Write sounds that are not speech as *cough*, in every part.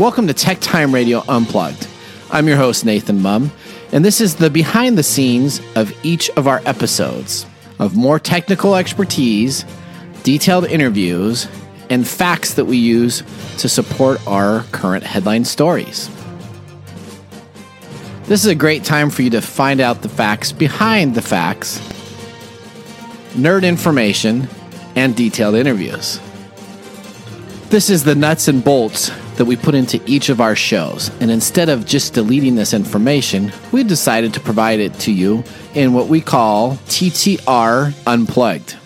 Welcome to Tech Time Radio Unplugged. I'm your host, Nathan Mumm, and this is the behind the scenes of each of our episodes of more technical expertise, detailed interviews, and facts that we use to support our current headline stories. This is a great time for you to find out the facts behind the facts, nerd information, and detailed interviews. This is the nuts and bolts that we put into each of our shows. And instead of just deleting this information, we decided to provide it to you in what we call TTR Unplugged.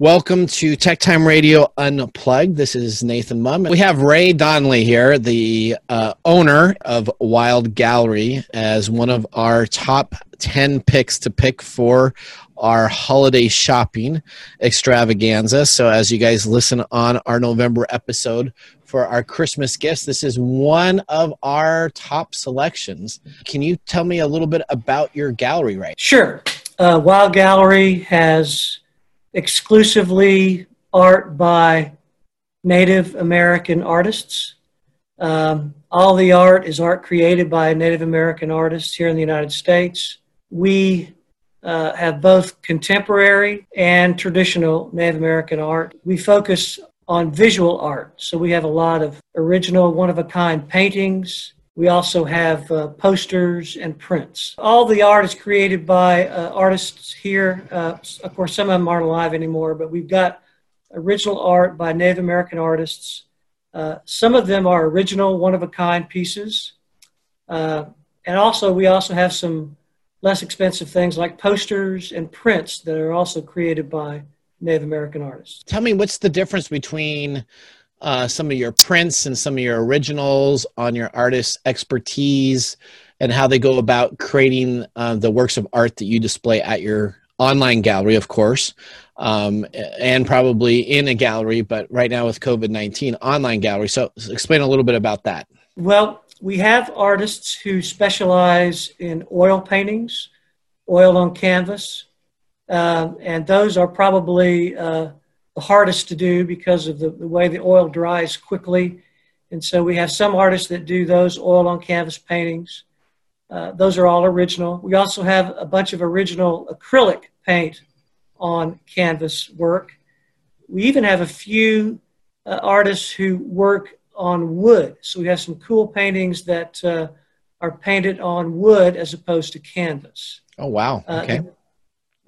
Welcome to Tech Time Radio Unplugged. This is Nathan Mumm. We have Ray Donnelly here, the uh, owner of Wyld Gallery, as one of our top 10 picks to pick for our holiday shopping extravaganza. So, as you guys listen on our November episode, for our Christmas gifts. This is one of our top selections. Can you tell me a little bit about your gallery, right? Sure. Uh, Wyld Gallery has exclusively art by Native American artists. Um, all the art is art created by Native American artists here in the United States. We uh, have both contemporary and traditional Native American art. We focus on visual art. So we have a lot of original, one of a kind paintings. We also have uh, posters and prints. All the art is created by uh, artists here. Uh, of course, some of them aren't alive anymore, but we've got original art by Native American artists. Uh, some of them are original, one of a kind pieces. Uh, and also, we also have some less expensive things like posters and prints that are also created by Native American artists. Tell me what's the difference between uh, some of your prints and some of your originals on your artist's expertise and how they go about creating uh, the works of art that you display at your online gallery, of course, um, and probably in a gallery, but right now with COVID 19, online gallery. So, explain a little bit about that. Well, we have artists who specialize in oil paintings, oil on canvas, um, and those are probably uh, the hardest to do because of the, the, way the oil dries quickly. And so we have some artists that do those oil on canvas paintings. Uh, those are all original. We also have a bunch of original acrylic paint on canvas work. We even have a few uh, artists who work on wood. So we have some cool paintings that uh, are painted on wood as opposed to canvas. Oh, wow. Uh, okay.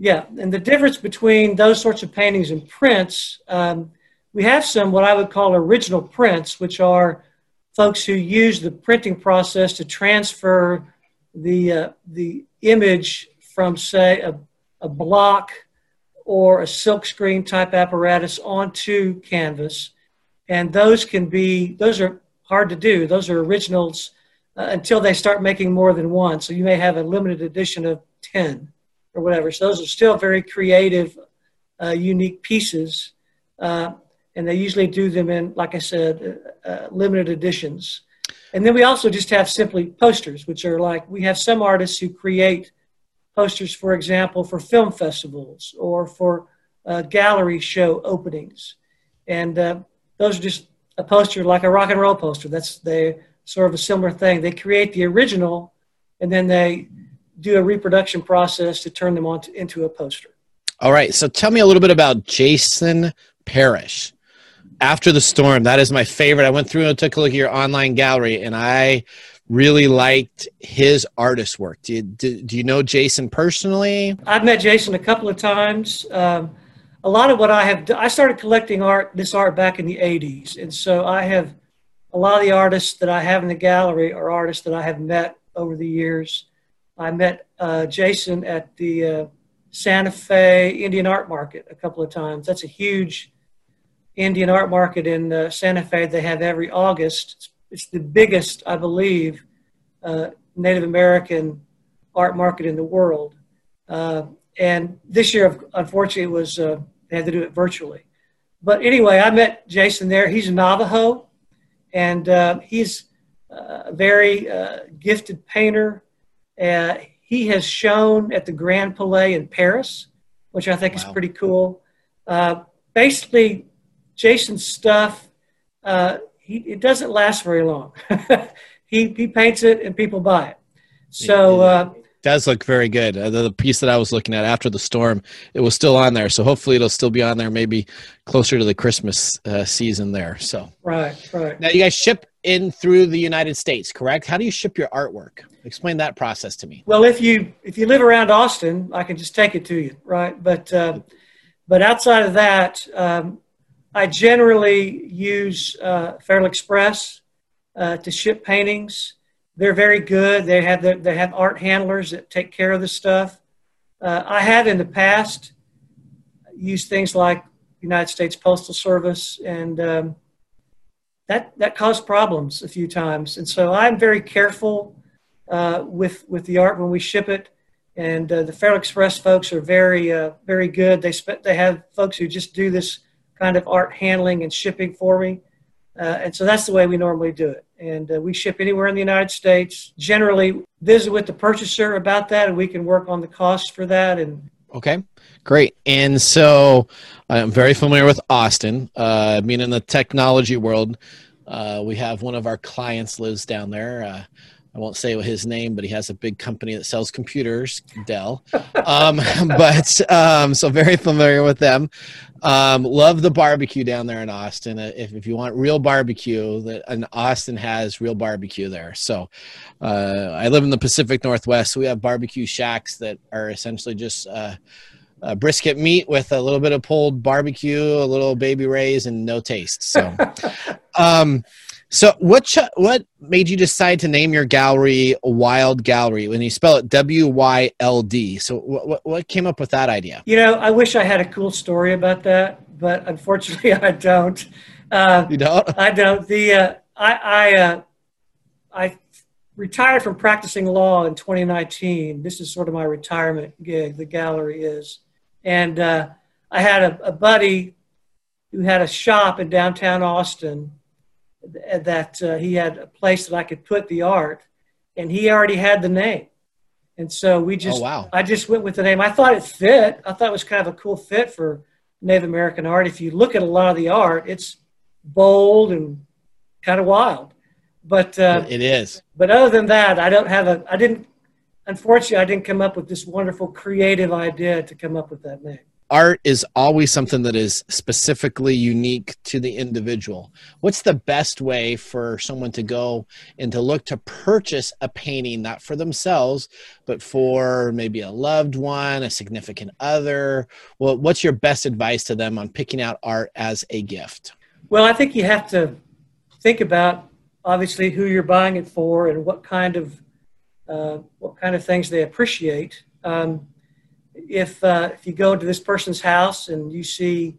Yeah, and the difference between those sorts of paintings and prints, um, we have some what I would call original prints, which are folks who use the printing process to transfer the uh, the image from, say, a, a block or a silkscreen type apparatus onto canvas, and those can be those are hard to do. Those are originals uh, until they start making more than one. So you may have a limited edition of ten or whatever. So those are still very creative, uh, unique pieces. Uh, and they usually do them in, like I said, uh, uh, limited editions. And then we also just have simply posters, which are like we have some artists who create posters, for example, for film festivals or for uh, gallery show openings. And uh, those are just a poster like a rock and roll poster. That's they sort of a similar thing. They create the original and then they do a reproduction process to turn them on to, into a poster. All right. So tell me a little bit about Jason Parrish. After the Storm, that is my favorite. I went through and took a look at your online gallery, and I really liked his artist work. Do you, do, do you know Jason personally? I've met Jason a couple of times. Um, a lot of what I have, I started collecting art, this art back in the 80s. And so I have, a lot of the artists that I have in the gallery are artists that I have met over the years. I met uh, Jason at the uh, Santa Fe Indian Art Market a couple of times. That's a huge Indian art market in uh, Santa Fe. They have every August. It's, it's the biggest, I believe, uh, Native American art market in the world. Uh, and this year, unfortunately, was uh, they had to do it virtually. But anyway, I met Jason there. He's a Navajo, and he's a very gifted painter uh, he has shown at the Grand Palais in Paris, which I think wow. is pretty cool. Uh, basically, Jason's stuff, uh, he, it doesn't last very long. *laughs* he, he paints it and people buy it. So, uh, does look very good. Uh, the, the, piece that I was looking at after the storm, it was still on there. So hopefully it'll still be on there, maybe closer to the Christmas uh, season there. So right, right. Now you guys ship in through the United States, correct? How do you ship your artwork? Explain that process to me. Well, if you if you live around Austin, I can just take it to you, right? But uh, but outside of that, um, I generally use uh, Federal Express uh, to ship paintings they're very good. They have the, they have art handlers that take care of the stuff. Uh, I have in the past used things like United States Postal Service, and um, that that caused problems a few times. And so I'm very careful uh, with with the art when we ship it. And uh, the Federal Express folks are very uh, very good. They spe- they have folks who just do this kind of art handling and shipping for me. Uh, and so that's the way we normally do it and uh, we ship anywhere in the United States. Generally, visit with the purchaser about that, and we can work on the costs for that. And okay, great. And so I'm very familiar with Austin. Uh, being in the technology world, uh, we have one of our clients lives down there. Uh, I won't say his name, but he has a big company that sells computers, Dell. Um, *laughs* but um, so very familiar with them. Um, love the barbecue down there in Austin. Uh, if, if you want real barbecue, that and Austin has real barbecue there. So uh, I live in the Pacific Northwest. So we have barbecue shacks that are essentially just uh, brisket meat with a little bit of pulled barbecue, a little Baby Ray's, and no taste. So. *laughs* um, so what ch- what made you decide to name your gallery Wyld Gallery when you spell it W Y L D? So what what came up with that idea? You know, I wish I had a cool story about that, but unfortunately *laughs* I don't. Uh, you don't? I don't. The uh, I I uh, I retired from practicing law in 2019. This is sort of my retirement gig. The gallery is, and uh, I had a, a buddy who had a shop in downtown Austin that uh, he had a place that I could put the art, and he already had the name. And so we just, oh, wow. I just went with the name. I thought it fit. I thought it was kind of a cool fit for Native American art. If you look at a lot of the art, it's bold and kind of wild. But uh, it is. But other than that, I don't have a. I didn't. Unfortunately, I didn't come up with this wonderful creative idea to come up with that name art is always something that is specifically unique to the individual. What's the best way for someone to go and to look to purchase a painting, not for themselves, but for maybe a loved one, a significant other? Well, what's your best advice to them on picking out art as a gift? Well, I think you have to think about obviously who you're buying it for and what kind of uh, what kind of things they appreciate. Um, if uh, if you go to this person's house and you see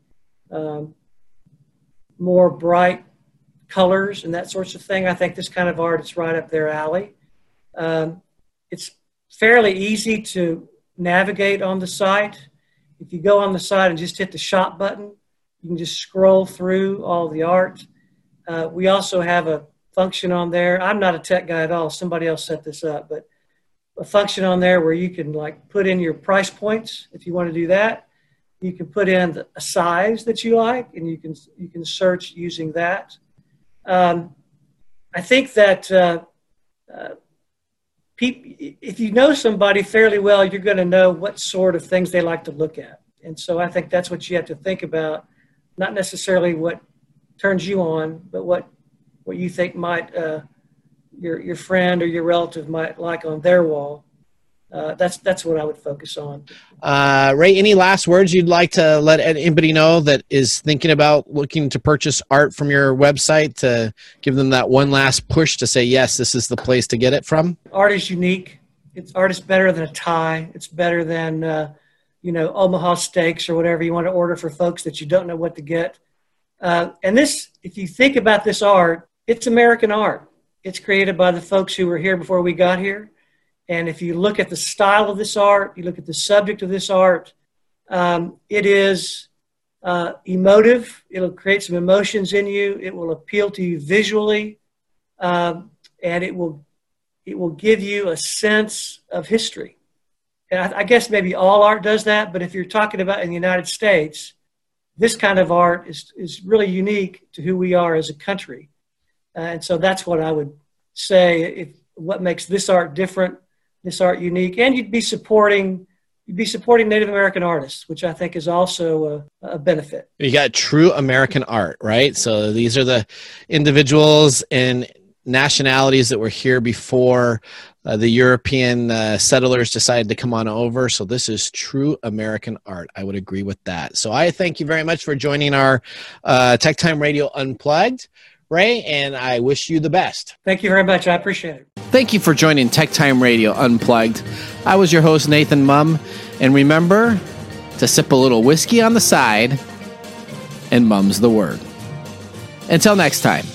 um, more bright colors and that sorts of thing, I think this kind of art is right up their alley. Um, it's fairly easy to navigate on the site. If you go on the site and just hit the shop button, you can just scroll through all the art. Uh, we also have a function on there. I'm not a tech guy at all. Somebody else set this up, but a function on there where you can like put in your price points if you want to do that. You can put in a size that you like, and you can you can search using that. Um, I think that uh, uh, if you know somebody fairly well, you're going to know what sort of things they like to look at, and so I think that's what you have to think about, not necessarily what turns you on, but what what you think might uh, your your friend or your relative might like on their wall. Uh, that's that's what I would focus on. Uh, Ray, any last words you'd like to let anybody know that is thinking about looking to purchase art from your website to give them that one last push to say yes, this is the place to get it from? Art is unique. It's art is better than a tie. It's better than uh, you know Omaha steaks or whatever you want to order for folks that you don't know what to get. Uh, and this, if you think about this art, it's American art. It's created by the folks who were here before we got here. And if you look at the style of this art, you look at the subject of this art, um, it is uh, emotive. It'll create some emotions in you. It will appeal to you visually, um, and it will it will give you a sense of history. And I, I, guess maybe all art does that, but if you're talking about in the United States, this kind of art is is really unique to who we are as a country. And so that's what I would say. If what makes this art different, this art unique, and you'd be supporting you'd be supporting Native American artists, which I think is also a, a, benefit. You got true American art, right? So these are the individuals and nationalities that were here before uh, the European uh, settlers decided to come on over. So this is true American art. I would agree with that. So I thank you very much for joining our uh, Tech Time Radio Unplugged. Ray, and I wish you the best. Thank you very much. I appreciate it. Thank you for joining Tech Time Radio Unplugged. I was your host, Nathan Mumm, and remember to sip a little whiskey on the side, and mum's the word. Until next time.